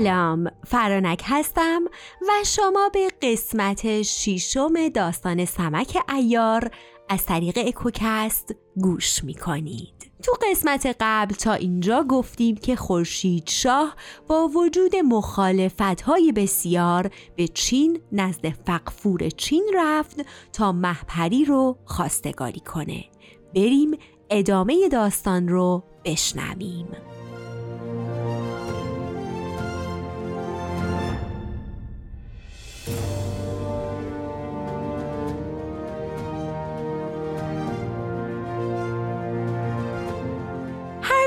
سلام فرانک هستم و شما به قسمت شیشم داستان سمک ایار از طریق اکوکست گوش می کنید. تو قسمت قبل تا اینجا گفتیم که خورشید شاه با وجود مخالفت های بسیار به چین نزد فقفور چین رفت تا محپری رو خواستگاری کنه. بریم ادامه داستان رو بشنویم.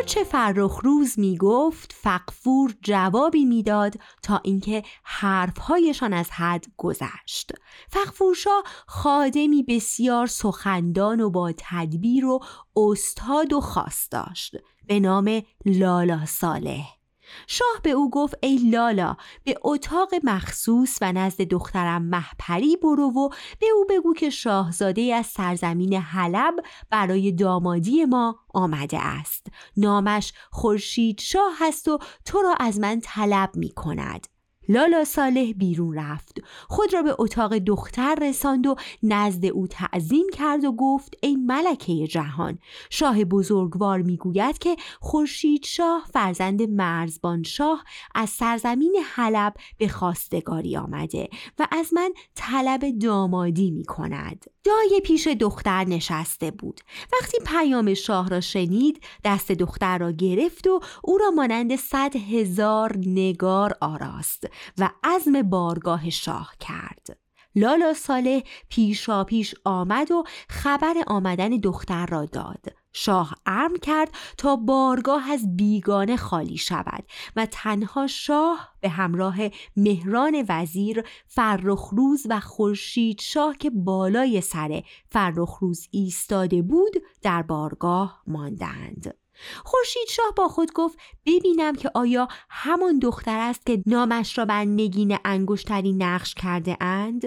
هرچه فرخ روز می گفت فقفور جوابی می‌داد تا اینکه حرفهایشان از حد گذشت. فقفورشا خادمی بسیار سخندان و با تدبیر و استاد و خاص داشت به نام لالا صالح. شاه به او گفت ای لالا به اتاق مخصوص و نزد دخترم محپری برو و به او بگو که شاهزاده از سرزمین حلب برای دامادی ما آمده است. نامش خورشید شاه هست و تو را از من طلب می کند لالا صالح بیرون رفت. خود را به اتاق دختر رساند و نزد او تعظیم کرد و گفت ای ملکه جهان شاه بزرگوار می‌گوید که خورشید شاه فرزند مرزبان شاه از سرزمین حلب به خواستگاری آمده و از من طلب دامادی می کند دایه پیش دختر نشسته بود. وقتی پیام شاه را شنید دست دختر را گرفت و او را مانند صد هزار نگار آراست. و عزم بارگاه شاه کرد. لالا صالح پیشا پیش آمد و خبر آمدن دختر را داد. شاه امر کرد تا بارگاه از بیگانه خالی شود و تنها شاه به همراه مهران وزیر فرخروز و خورشید شاه که بالای سر فرخروز ایستاده بود در بارگاه ماندند. خورشید شاه با خود گفت ببینم که آیا همان دختر است که نامش را بر نگین انگشتری نقش کرده اند؟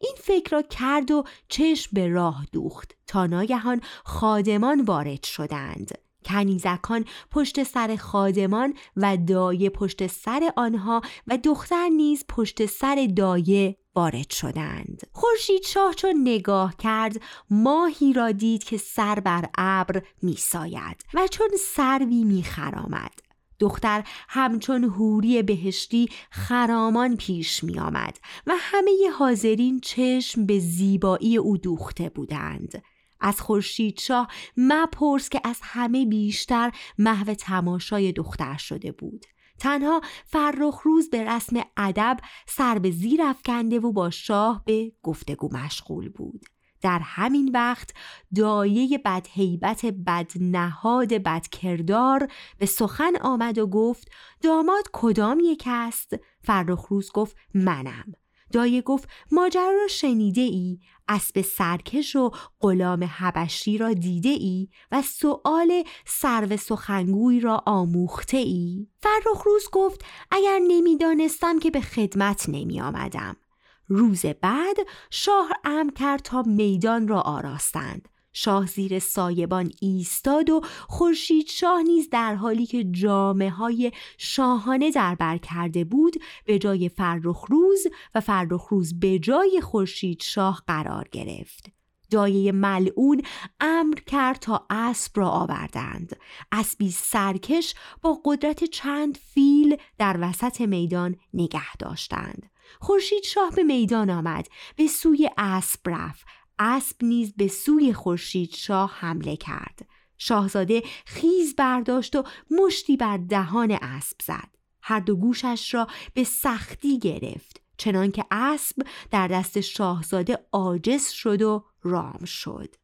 این فکر را کرد و چشم به راه دوخت. تا ناگهان خادمان وارد شدند. کنیزکان پشت سر خادمان و دایه پشت سر آنها و دختر نیز پشت سر دایه وارد شدند. خورشید شاه چون نگاه کرد ماهی را دید که سر بر ابر میساید و چون سروی میخرامد. دختر همچون هوری بهشتی خرامان پیش می آمد و همه حاضرین چشم به زیبایی او دوخته بودند. از خورشید شاه مپرس که از همه بیشتر محو تماشای دختر شده بود. تنها فرخ روز به رسم ادب سر به زیر افکنده و با شاه به گفتگو مشغول بود در همین وقت دایه بدهیبت بدنهاد بدکردار به سخن آمد و گفت داماد کدام یک است؟ فرخ روز گفت منم دایه گفت ماجرا را شنیده ای؟ اسب سرکش و غلام حبشی را دیده ای؟ و سؤال سرو سخنگوی را آموخته ای؟ فرخ روز گفت اگر نمی‌دانستم که به خدمت نمی آمدم روز بعد شاه امر کرد تا میدان را آراستند. شاه زیر سایبان ایستاد و خورشید شاه نیز در حالی که جامعه های شاهانه در بر کرده بود به جای فرخ روز و فرخ روز به جای خورشید شاه قرار گرفت. دایه ملعون امر کرد تا اسب را آوردند. اسبی سرکش با قدرت چند فیل در وسط میدان نگه داشتند. خورشید شاه به میدان آمد به سوی اسب رفت اسب نیز به سوی خورشید شاه حمله کرد. شاهزاده خیز برداشت و مشتی بر دهان اسب زد. هر دو گوشش را به سختی گرفت چنانکه اسب در دست شاهزاده عاجز شد و رام شد.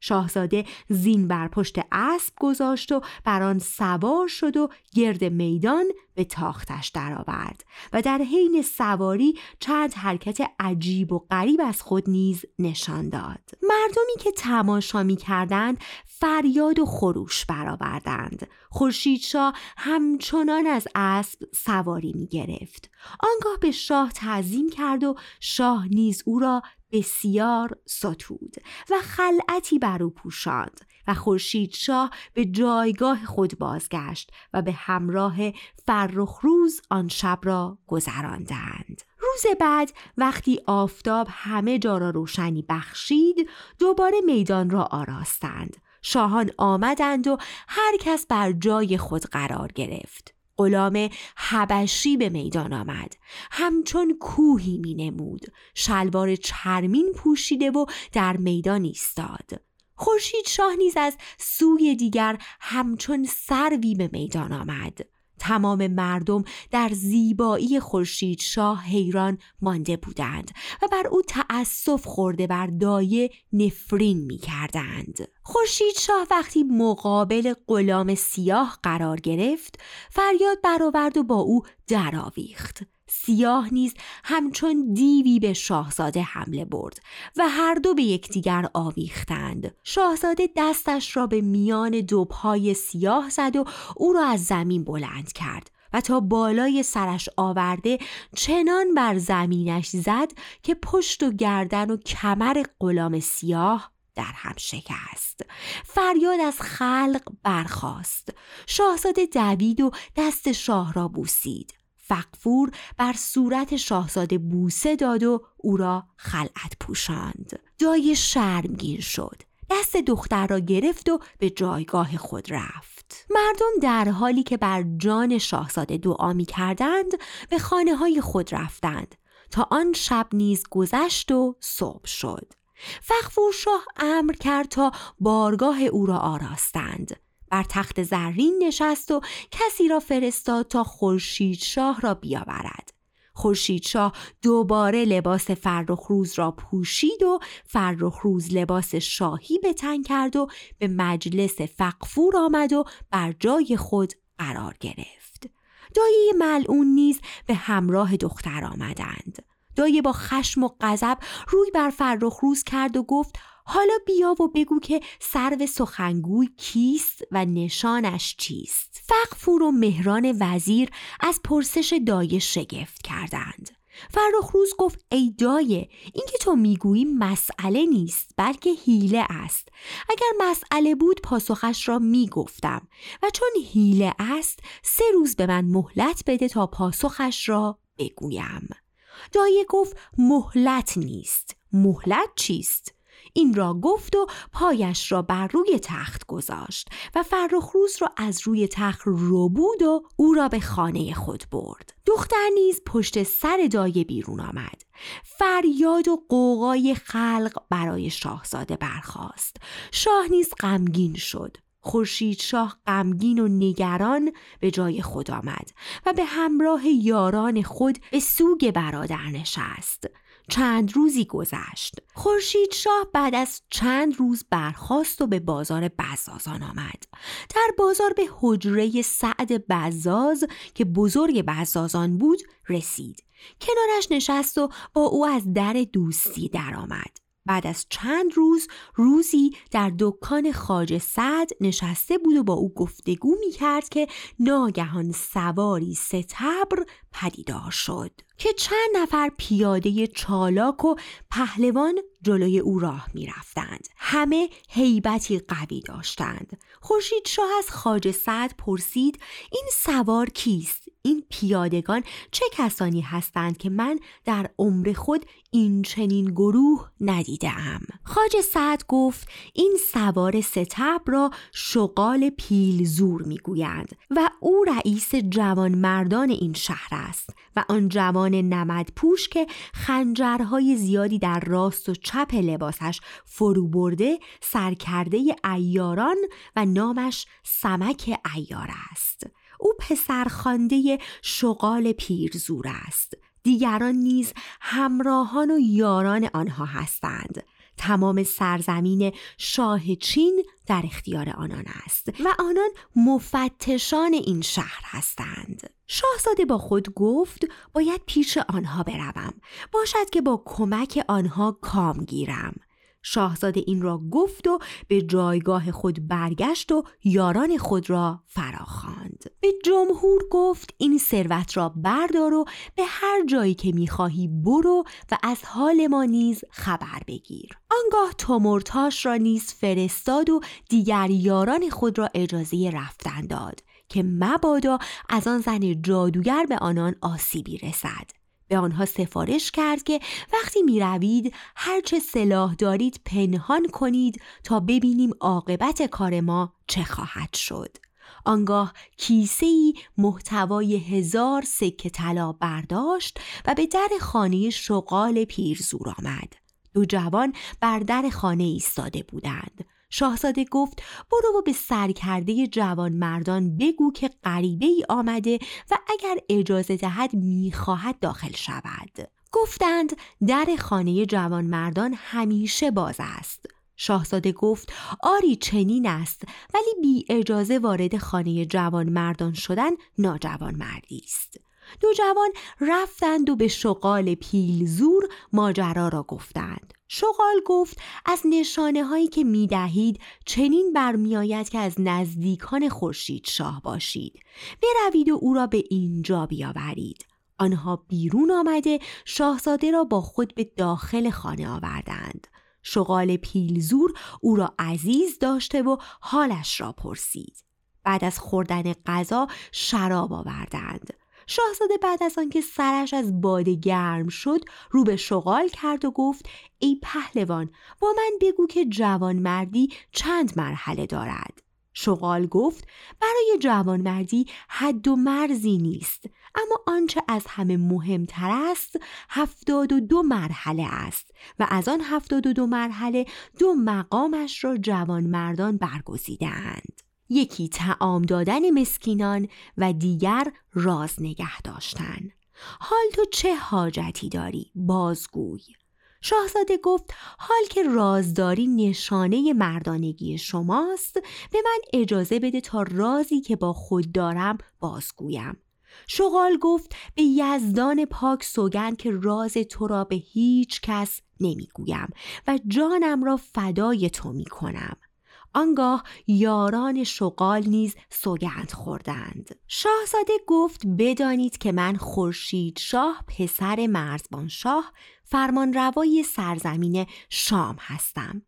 شاهزاده زین بر پشت اسب گذاشت و بر آن سوار شد و گرد میدان به تاختش درآورد و در حین سواری چند حرکت عجیب و غریب از خود نیز نشان داد. مردمی که تماشا می کردند فریاد و خروش برآوردند. خورشیدشاه همچنان از اسب سواری می گرفت آنگاه به شاه تعظیم کرد و شاه نیز او را بسیار ستود و خلعتی بر او پوشاند. و خورشید شاه به جایگاه خود بازگشت و به همراه فرخ روز آن شب را گذراندند. روز بعد وقتی آفتاب همه جا را روشنی بخشید دوباره میدان را آراستند. شاهان آمدند و هر کس بر جای خود قرار گرفت. غلام حبشی به میدان آمد. همچون کوهی می نمود. شلوار چرمین پوشیده و در میدان ایستاد. خورشید شاه نیز از سوی دیگر همچون سروی به میدان آمد تمام مردم در زیبایی خورشید شاه حیران مانده بودند و بر او تأسف خورده بر دایه نفرین می کردند. خورشید شاه وقتی مقابل غلام سیاه قرار گرفت فریاد برآورد و با او درآویخت. سیاه نیز همچون دیوی به شاهزاده حمله برد و هر دو به یکدیگر آویختند. شاهزاده دستش را به میان دوبهای سیاه زد و او را از زمین بلند کرد و تا بالای سرش آورده چنان بر زمینش زد که پشت و گردن و کمر غلام سیاه در هم شکست. فریاد از خلق برخاست. شاهزاده دوید و دست شاه را بوسید. فقفور بر صورت شاهزاده بوسه داد و او را خلعت پوشاند. دای شرمگین شد. دست دختر را گرفت و به جایگاه خود رفت. مردم در حالی که بر جان شاهزاده دعا می کردند به خانه های خود رفتند تا آن شب نیز گذشت و صبح شد. فخفور شاه امر کرد تا بارگاه او را آراستند. بر تخت زرین نشست و کسی را فرستاد تا خورشید شاه را بیاورد. خورشید شاه دوباره لباس فرخ روز را پوشید و فرخ روز لباس شاهی به تن کرد و به مجلس فقفور آمد و بر جای خود قرار گرفت. دایه ملعون نیز به همراه دختر آمدند. دایه با خشم و غضب روی بر فرخ روز کرد و گفت حالا بیا و بگو که سرو سخنگوی کیست و نشانش چیست. فقفور و مهران وزیر از پرسش دایه شگفت کردند. فرخ روز گفت ای دایه این که تو می‌گویی مسئله نیست بلکه حیله است. اگر مسئله بود پاسخش را می‌گفتم. و چون حیله است سه روز به من مهلت بده تا پاسخش را بگویم. دایه گفت مهلت نیست. مهلت چیست؟ این را گفت و پایش را بر روی تخت گذاشت و فرخ روز را از روی تخت رو بود و او را به خانه خود برد. دختر نیز پشت سر دایه بیرون آمد. فریاد و قوقای خلق برای شاهزاده برخاست. شاه نیز غمگین شد. خورشید شاه غمگین و نگران به جای خود آمد و به همراه یاران خود به سوگ برادر نشست. چند روزی گذشت. خورشید شاه بعد از چند روز برخاست و به بازار بزازان آمد. در بازار به حجره سعد بزاز که بزرگ بزازان بود رسید. کنارش نشست و با او از در دوستی درآمد. بعد از چند روز روزی در دکان خاج سعد نشسته بود و با او گفتگو می کرد که ناگهان سواری ستبر پدیدار شد. که چند نفر پیاده چالاک و پهلوان جلوی او راه می رفتند. همه هیبتی قوی داشتند. خورشید شاه از خاج سعد پرسید این سوار کیست؟ این پیادگان چه کسانی هستند که من در عمر خود این چنین گروه ندیدم خاج سعد گفت این سوار ستب را شغال پیل زور می‌گویند و او رئیس جوان مردان این شهر است و آن جوان نمد پوش که خنجرهای زیادی در راست و چپ لباسش فرو برده سرکرده ایاران و نامش سمک ایار است. او پسرخوانده شغال پیرزور است. دیگران نیز همراهان و یاران آنها هستند. تمام سرزمین شاه چین در اختیار آنان است و آنان مفتشان این شهر هستند. شاهزاده با خود گفت باید پیش آنها بروم. باشد که با کمک آنها کام گیرم. شاهزاده این را گفت و به جایگاه خود برگشت و یاران خود را فراخواند. به جمهور گفت این ثروت را بردار و به هر جایی که می‌خواهی برو و از حال ما نیز خبر بگیر. آنگاه تومرتاش را نیز فرستاد و دیگر یاران خود را اجازه رفتن داد که مبادا از آن زن جادوگر به آنان آسیبی رسد. به آنها سفارش کرد که وقتی می روید هرچه سلاح دارید پنهان کنید تا ببینیم عاقبت کار ما چه خواهد شد. آنگاه کیسه ای محتوای هزار سکه طلا برداشت و به در خانه شغال پیرزور آمد. دو جوان بر در خانه ایستاده بودند. شاهزاده گفت برو و به سرکرده جوان مردان بگو که غریبه ای آمده و اگر اجازه دهد می‌خواهد داخل شود. گفتند در خانه جوان مردان همیشه باز است. شاهزاده گفت آری چنین است ولی بی اجازه وارد خانه جوان مردان شدن ناجوان مردی است. دو جوان رفتند و به شغال پیلزور ماجرا را گفتند. شغال گفت از نشانه هایی که می دهید چنین برمیآید که از نزدیکان خورشید شاه باشید. بروید و او را به اینجا بیاورید. آنها بیرون آمده شاهزاده را با خود به داخل خانه آوردند. شغال پیلزور او را عزیز داشته و حالش را پرسید. بعد از خوردن غذا شراب آوردند. شاهزاده بعد از آنکه سرش از باده گرم شد رو به شغال کرد و گفت ای پهلوان با من بگو که جوانمردی چند مرحله دارد. شغال گفت برای جوانمردی حد و مرزی نیست اما آنچه از همه مهمتر است هفتاد و دو مرحله است و از آن هفتاد و دو مرحله دو مقامش را جوانمردان برگزیدند یکی تعام دادن مسکینان و دیگر راز نگه داشتن. حال تو چه حاجتی داری؟ بازگوی. شاهزاده گفت حال که رازداری نشانه مردانگی شماست به من اجازه بده تا رازی که با خود دارم بازگویم. شغال گفت به یزدان پاک سوگند که راز تو را به هیچ کس نمی‌گویم و جانم را فدای تو می کنم آنگاه یاران شغال نیز سوگند خوردند. شاهزاده گفت بدانید که من خورشید شاه پسر مرزبان شاه فرمانروای سرزمین شام هستم.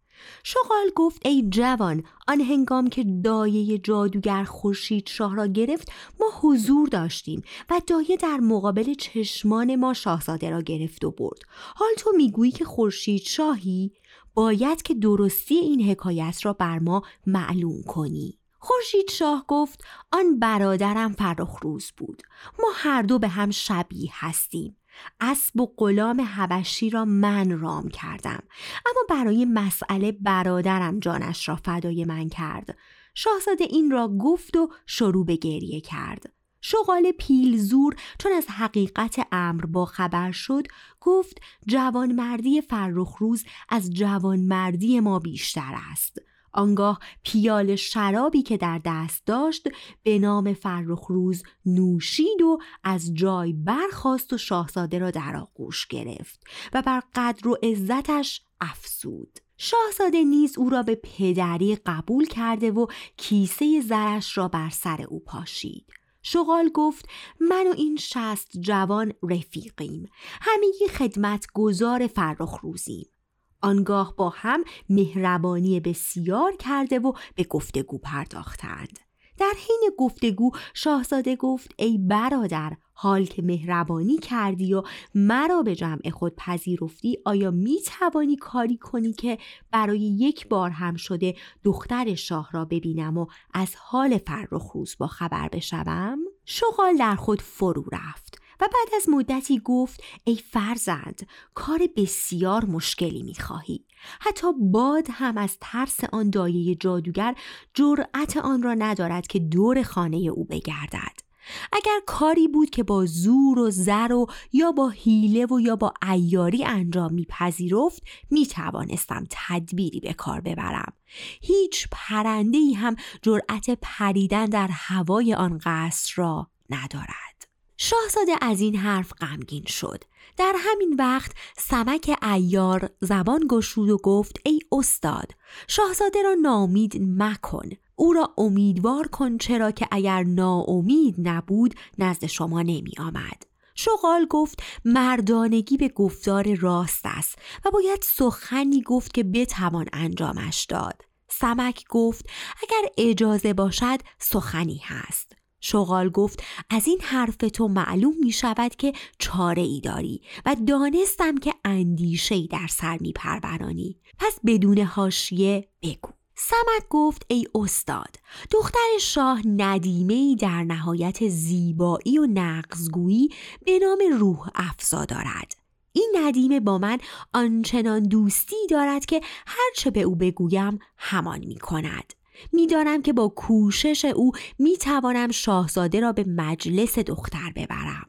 شغال گفت ای جوان آن هنگام که دایه جادوگر خورشید شاه را گرفت ما حضور داشتیم و دایه در مقابل چشمان ما شاهزاده را گرفت و برد. حال تو می‌گویی که خورشید شاهی؟ باید که درستی این حکایت را بر ما معلوم کنی. خورشید شاه گفت آن برادرم فرخ روز بود. ما هر دو به هم شبیه هستیم. اسب و غلام حبشی را من رام کردم. اما برای مسئله برادرم جانش را فدای من کرد. شاهزاده این را گفت و شروع به گریه کرد. شغال پیلزور چون از حقیقت امر با خبر شد گفت جوانمردی فرخروز از جوانمردی ما بیشتر است. آنگاه پیال شرابی که در دست داشت به نام فرخروز نوشید و از جای برخاست و شاهزاده را در آغوش گرفت و بر قدر و عزتش افسود شاهزاده نیز او را به پدری قبول کرده و کیسه زرش را بر سر او پاشید. شغال گفت من و این شست جوان رفیقیم. همگی خدمت گذار فرخ روزیم. آنگاه با هم مهربانی بسیار کرده و به گفتگو پرداختند. در حین گفتگو شاهزاده گفت ای برادر حال که مهربانی کردی و مرا به جمع خود پذیرفتی آیا می توانی کاری کنی که برای یک بار هم شده دختر شاه را ببینم و از حال فرخ روز با خبر بشوم؟ شغال در خود فرو رفت و بعد از مدتی گفت ای فرزند کار بسیار مشکلی می‌خواهی. حتی باد هم از ترس آن دایه جادوگر جرأت آن را ندارد که دور خانه او بگردد. اگر کاری بود که با زور و زر و یا با حیله و یا با ایاری انجام میپذیرفت می‌توانستم تدبیری به کار ببرم. هیچ پرنده ای هم جرأت پریدن در هوای آن قصر را ندارد. شاهزاده از این حرف غمگین شد در همین وقت سمک ایار زبان گشود و گفت ای استاد شاهزاده را نامید مکن او را امیدوار کن چرا که اگر ناامید نبود نزد شما نمی آمد. شغال گفت مردانگی به گفتار راست است و باید سخنی گفت که بتوان انجامش داد. سمک گفت اگر اجازه باشد سخنی هست. شغال گفت از این حرف تو معلوم می شود که چاره ای داری و دانستم که اندیشه ای در سر می پرورانی پس بدون حاشیه بگو. سمک گفت ای استاد دختر شاه ندیمه در نهایت زیبایی و نقزگویی به نام روح افزا دارد. این ندیمه با من آنچنان دوستی دارد که هرچه به او بگویم همان می کند می‌دانم که با کوشش او می توانم شاهزاده را به مجلس دختر ببرم.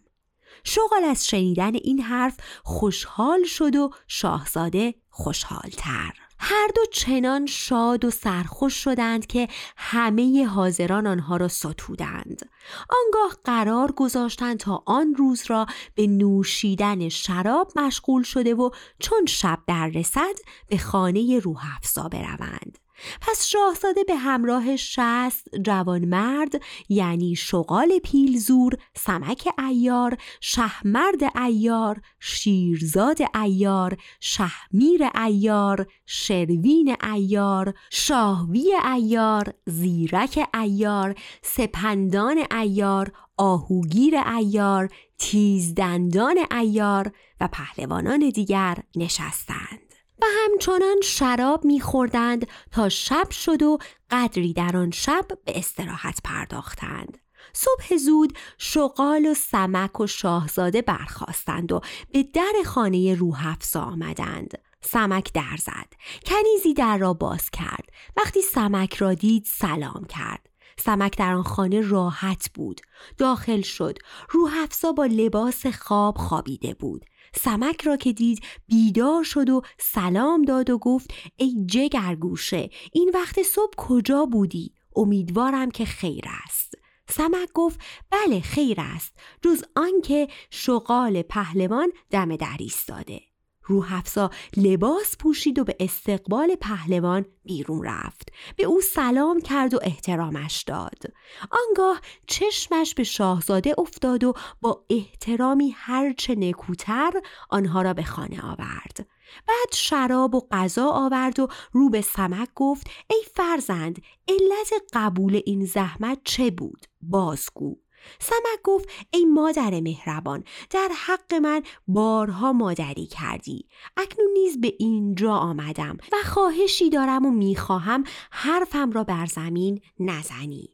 شغل از شنیدن این حرف خوشحال شد و شاهزاده خوشحالتر. هر دو چنان شاد و سرخوش شدند که همه حاضران آنها را ستودند. آنگاه قرار گذاشتند تا آن روز را به نوشیدن شراب مشغول شده و چون شب در رسد به خانه روح افزا بروند. پس شاهزاده به همراه شست جوانمرد یعنی شغال پیلزور، سمک ایار، شهمرد ایار، شیرزاد ایار، شهمیر ایار، شروین ایار، شاهوی ایار، زیرک ایار، سپندان ایار، آهوگیر ایار، تیزدندان ایار و پهلوانان دیگر نشستند. و همچنان شراب میخوردند تا شب شد و قدری در آن شب به استراحت پرداختند. صبح زود شغال و سمک و شاهزاده برخواستند و به در خانه روحفزا آمدند. سمک در زد. کنیزی در را باز کرد. وقتی سمک را دید سلام کرد. سمک در آن خانه راحت بود. داخل شد. روح با لباس خواب خوابیده بود. سمک را که دید بیدار شد و سلام داد و گفت ای جگرگوشه این وقت صبح کجا بودی؟ امیدوارم که خیر است. سمک گفت بله خیر است. جز آنکه شغال پهلوان دم در ایستاده. روحفزا لباس پوشید و به استقبال پهلوان بیرون رفت. به او سلام کرد و احترامش داد. آنگاه چشمش به شاهزاده افتاد و با احترامی هرچه نکوتر آنها را به خانه آورد. بعد شراب و غذا آورد و رو به سمک گفت ای فرزند علت قبول این زحمت چه بود؟ بازگو. سمک گفت ای مادر مهربان در حق من بارها مادری کردی. اکنون نیز به اینجا آمدم و خواهشی دارم و می‌خواهم حرفم را بر زمین نزنی.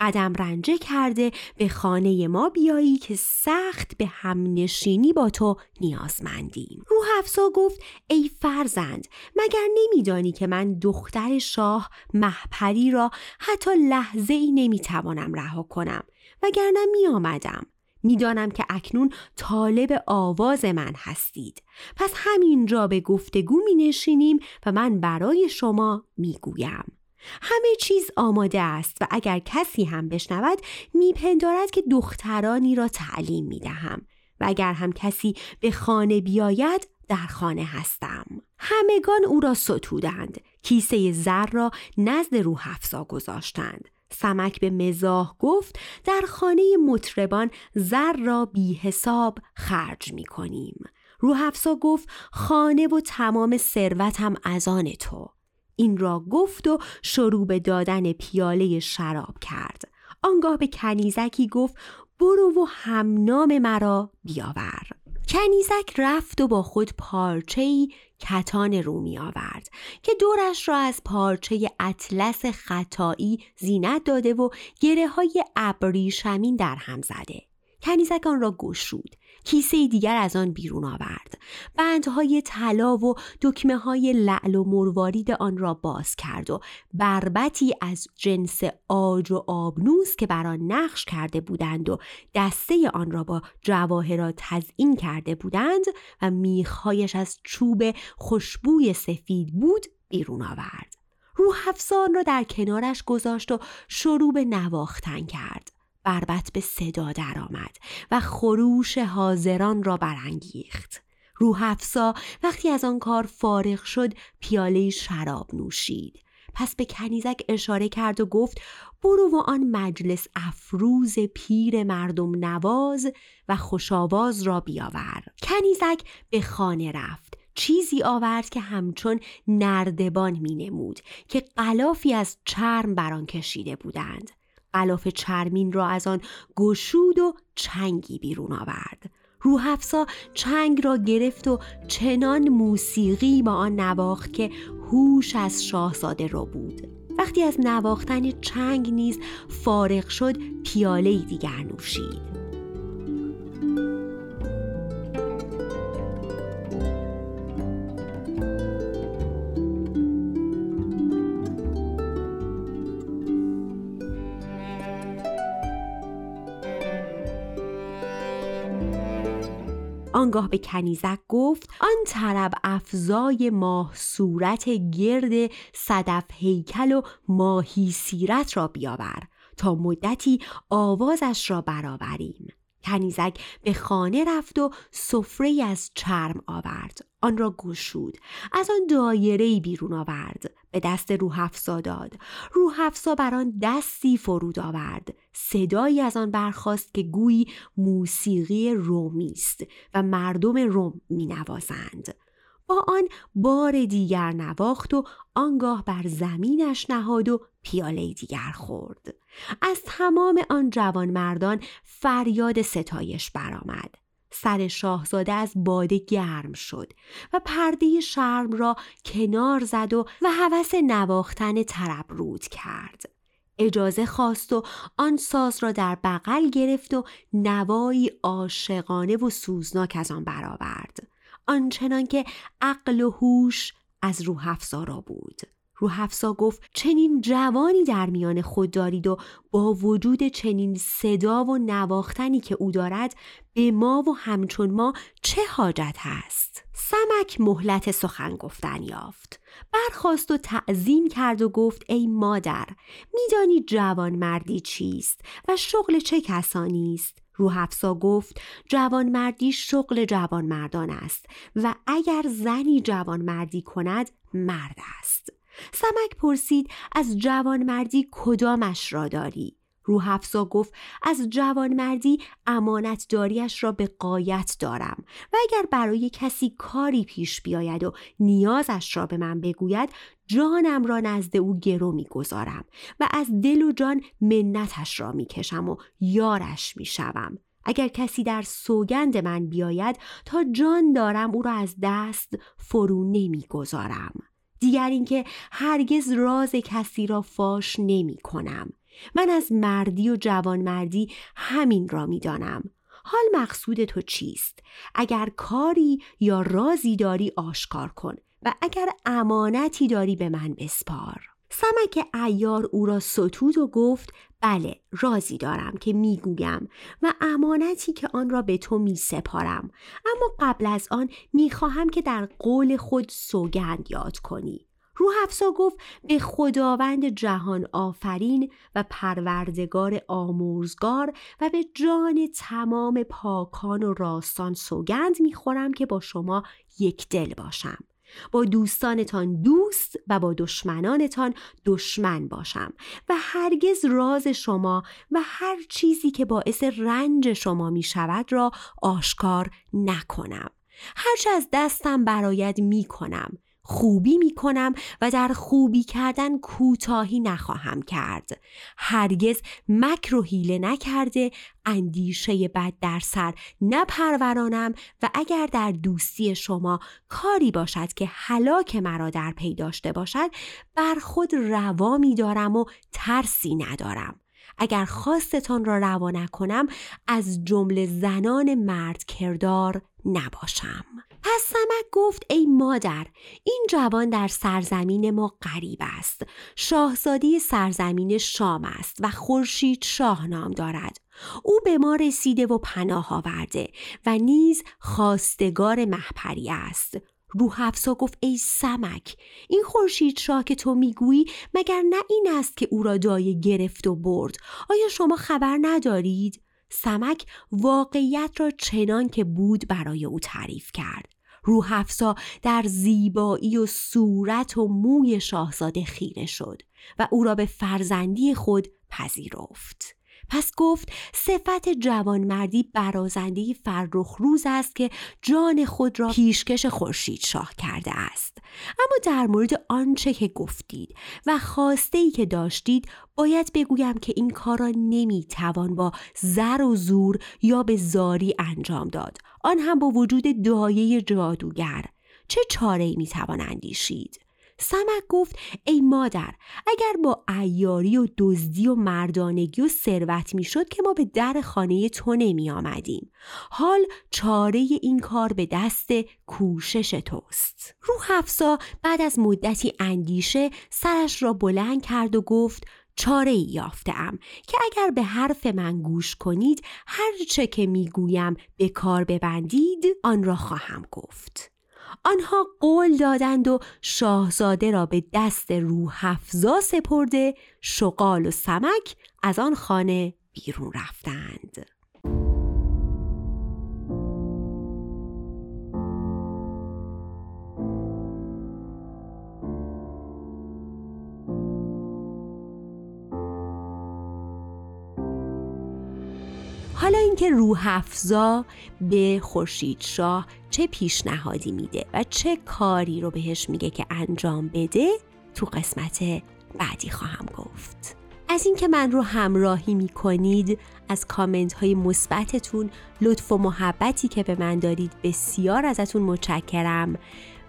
قدم رنجه کرده به خانه ما بیایی که سخت به هم نشینی با تو نیازمندیم. روح افزا گفت ای فرزند مگر نمیدانی که من دختر شاه محپری را حتی لحظه ای نمی‌توانم رها کنم؟ وگرنه می آمدم. می‌دانم که اکنون طالب آواز من هستید پس همینجا به گفتگو می نشینیم و من برای شما می گویم. همه چیز آماده است و اگر کسی هم بشنود میپندارد که دخترانی را تعلیم می دهم و اگر هم کسی به خانه بیاید در خانه هستم همگان او را ستودند کیسه زر را نزد روح افزا گذاشتند سمک به مزاح گفت در خانه مطربان زر را بی حساب خرج می کنیم. روحفزا گفت خانه و تمام ثروتم از آن تو. این را گفت و شروع به دادن پیاله شراب کرد. آنگاه به کنیزکی گفت برو و همنام مرا بیاور. کنیزک رفت و با خود پارچه‌ای کتان رومی آورد که دورش را از پارچه اطلس خطایی زینت داده و گره های ابریشمین در هم زده. کنیزک آن را گشود. کیسه دیگر از آن بیرون آورد. بندهای طلا و دکمه های لعل و مروارید آن را باز کرد و بربتی از جنس آج و آبنوس که بر آن نقش کرده بودند و دسته آن را با جواهرات تزئین کرده بودند و میخهایش از چوب خوشبوی سفید بود بیرون آورد. روح را در کنارش گذاشت و شروع به نواختن کرد. بربت به صدا درآمد و خروش حاضران را برانگیخت. روح افسا وقتی از آن کار فارغ شد پیاله شراب نوشید. پس به کنیزک اشاره کرد و گفت برو و آن مجلس افروز پیر مردم نواز و خوشاواز را بیاور. کنیزک به خانه رفت. چیزی آورد که همچون نردبان می نمود که قلافی از چرم بر آن کشیده بودند. غلاف چرمین را از آن گشود و چنگی بیرون آورد. روح افسا چنگ را گرفت و چنان موسیقی با آن نواخت که هوش از شاهزاده را بود. وقتی از نواختن چنگ نیز فارغ شد پیاله دیگر نوشید. آنگاه به کنیزک گفت آن طرب افزای ماه صورت گرد صدف هیکل و ماهی سیرت را بیاور تا مدتی آوازش را برآوریم. کنیزک به خانه رفت و سفره از چرم آورد. آن را گشود. از آن دایره بیرون آورد. به دست روحفزا داد. روحفزا بر آن دستی فرود آورد. صدایی از آن برخاست که گویی موسیقی رومی است و مردم روم می نوازند با آن بار دیگر نواخت و آنگاه بر زمینش نهاد و پیاله دیگر خورد. از تمام آن جوان مردان فریاد ستایش برآمد. سر شاهزاده از باده گرم شد و پرده شرم را کنار زد و و هوس نواختن طرب رود کرد. اجازه خواست و آن ساز را در بغل گرفت و نوایی عاشقانه و سوزناک از آن برآورد. آنچنان که عقل و هوش از روح افزا بود. روحفزا گفت چنین جوانی در میان خود دارید و با وجود چنین صدا و نواختنی که او دارد به ما و همچون ما چه حاجت هست؟ سمک مهلت سخن گفتن یافت. برخواست و تعظیم کرد و گفت ای مادر میدانی جوان مردی چیست و شغل چه کسانی است؟ روحفزا گفت جوانمردی شغل جوانمردان است و اگر زنی جوانمردی کند مرد است سمک پرسید از جوانمردی کدامش را داری؟ روحفزا گفت از جوانمردی امانتداریش را به قایت دارم و اگر برای کسی کاری پیش بیاید و نیازش را به من بگوید جانم را نزد او گرو می‌گذارم و از دل و جان منتش را می‌کشم و یارش می‌شوم. اگر کسی در سوگند من بیاید تا جان دارم او را از دست فرو نمی‌گذارم. دیگر اینکه هرگز راز کسی را فاش نمی کنم من از مردی و جوانمردی همین را می دانم. حال مقصود تو چیست؟ اگر کاری یا رازی داری آشکار کن و اگر امانتی داری به من بسپار. سمک ایار او را ستود و گفت بله رازی دارم که می‌گویم و امانتی که آن را به تو می سپارم اما قبل از آن می‌خواهم که در قول خود سوگند یاد کنی روح افسا گفت به خداوند جهان آفرین و پروردگار آموزگار و به جان تمام پاکان و راستان سوگند می‌خورم که با شما یک دل باشم. با دوستانتان دوست و با دشمنانتان دشمن باشم و هرگز راز شما و هر چیزی که باعث رنج شما می شود را آشکار نکنم. هرچه از دستم براید می کنم خوبی می کنم و در خوبی کردن کوتاهی نخواهم کرد. هرگز مکر و حیله نکرده اندیشه بد در سر نپرورانم و اگر در دوستی شما کاری باشد که حلاک مرا در پی داشته باشد بر خود روا می دارم و ترسی ندارم. اگر خواستتان را روا نکنم از جمله زنان مرد کردار نباشم. پس سمک گفت ای مادر این جوان در سرزمین ما غریب است. شاهزادی سرزمین شام است و خورشید شاه نام دارد. او به ما رسیده و پناه آورده و نیز خواستگار محپری است. روح افسا گفت ای سمک این خورشید شاه که تو می‌گویی مگر نه این است که او را دایه گرفت و برد؟ آیا شما خبر ندارید؟ سمک واقعیت را چنان که بود برای او تعریف کرد. روح در زیبایی و صورت و موی شاهزاده خیره شد و او را به فرزندی خود پذیرفت. پس گفت صفت جوانمردی برازنده فرخ روز است که جان خود را پیشکش خورشید شاه کرده است. اما در مورد آنچه که گفتید و خواسته ای که داشتید باید بگویم که این کار را نمی‌توان با زر و زور یا به زاری انجام داد. آن هم با وجود دایه جادوگر. چه چاره ای می‌توان اندیشید؟ سمک گفت ای مادر اگر با ایاری و دزدی و مردانگی و ثروت می‌شد که ما به در خانه تو نمی آمدیم. حال چاره این کار به دست کوشش توست. روح افسا بعد از مدتی اندیشه سرش را بلند کرد و گفت چاره ای یافتم که اگر به حرف من گوش کنید هر چه که می‌گویم به کار ببندید آن را خواهم گفت. آنها قول دادند و شاهزاده را به دست روح افزا سپرده شغال و سمک از آن خانه بیرون رفتند. حالا اینکه روح افزا به خورشید شاه چه پیشنهادی میده و چه کاری رو بهش میگه که انجام بده تو قسمت بعدی خواهم گفت. از اینکه من رو همراهی می‌کنید از کامنت های مثبتتون لطف و محبتی که به من دارید بسیار ازتون متشکرم.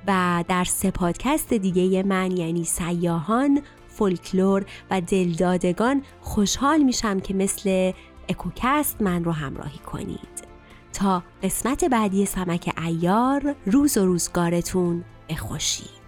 و در سه پادکست دیگه من یعنی سیاهان فولکلور و دلدادگان خوشحال میشم که مثل اکوکست من رو همراهی کنید. تا قسمت بعدی سمک ایار روز و روزگارتون به خوشی.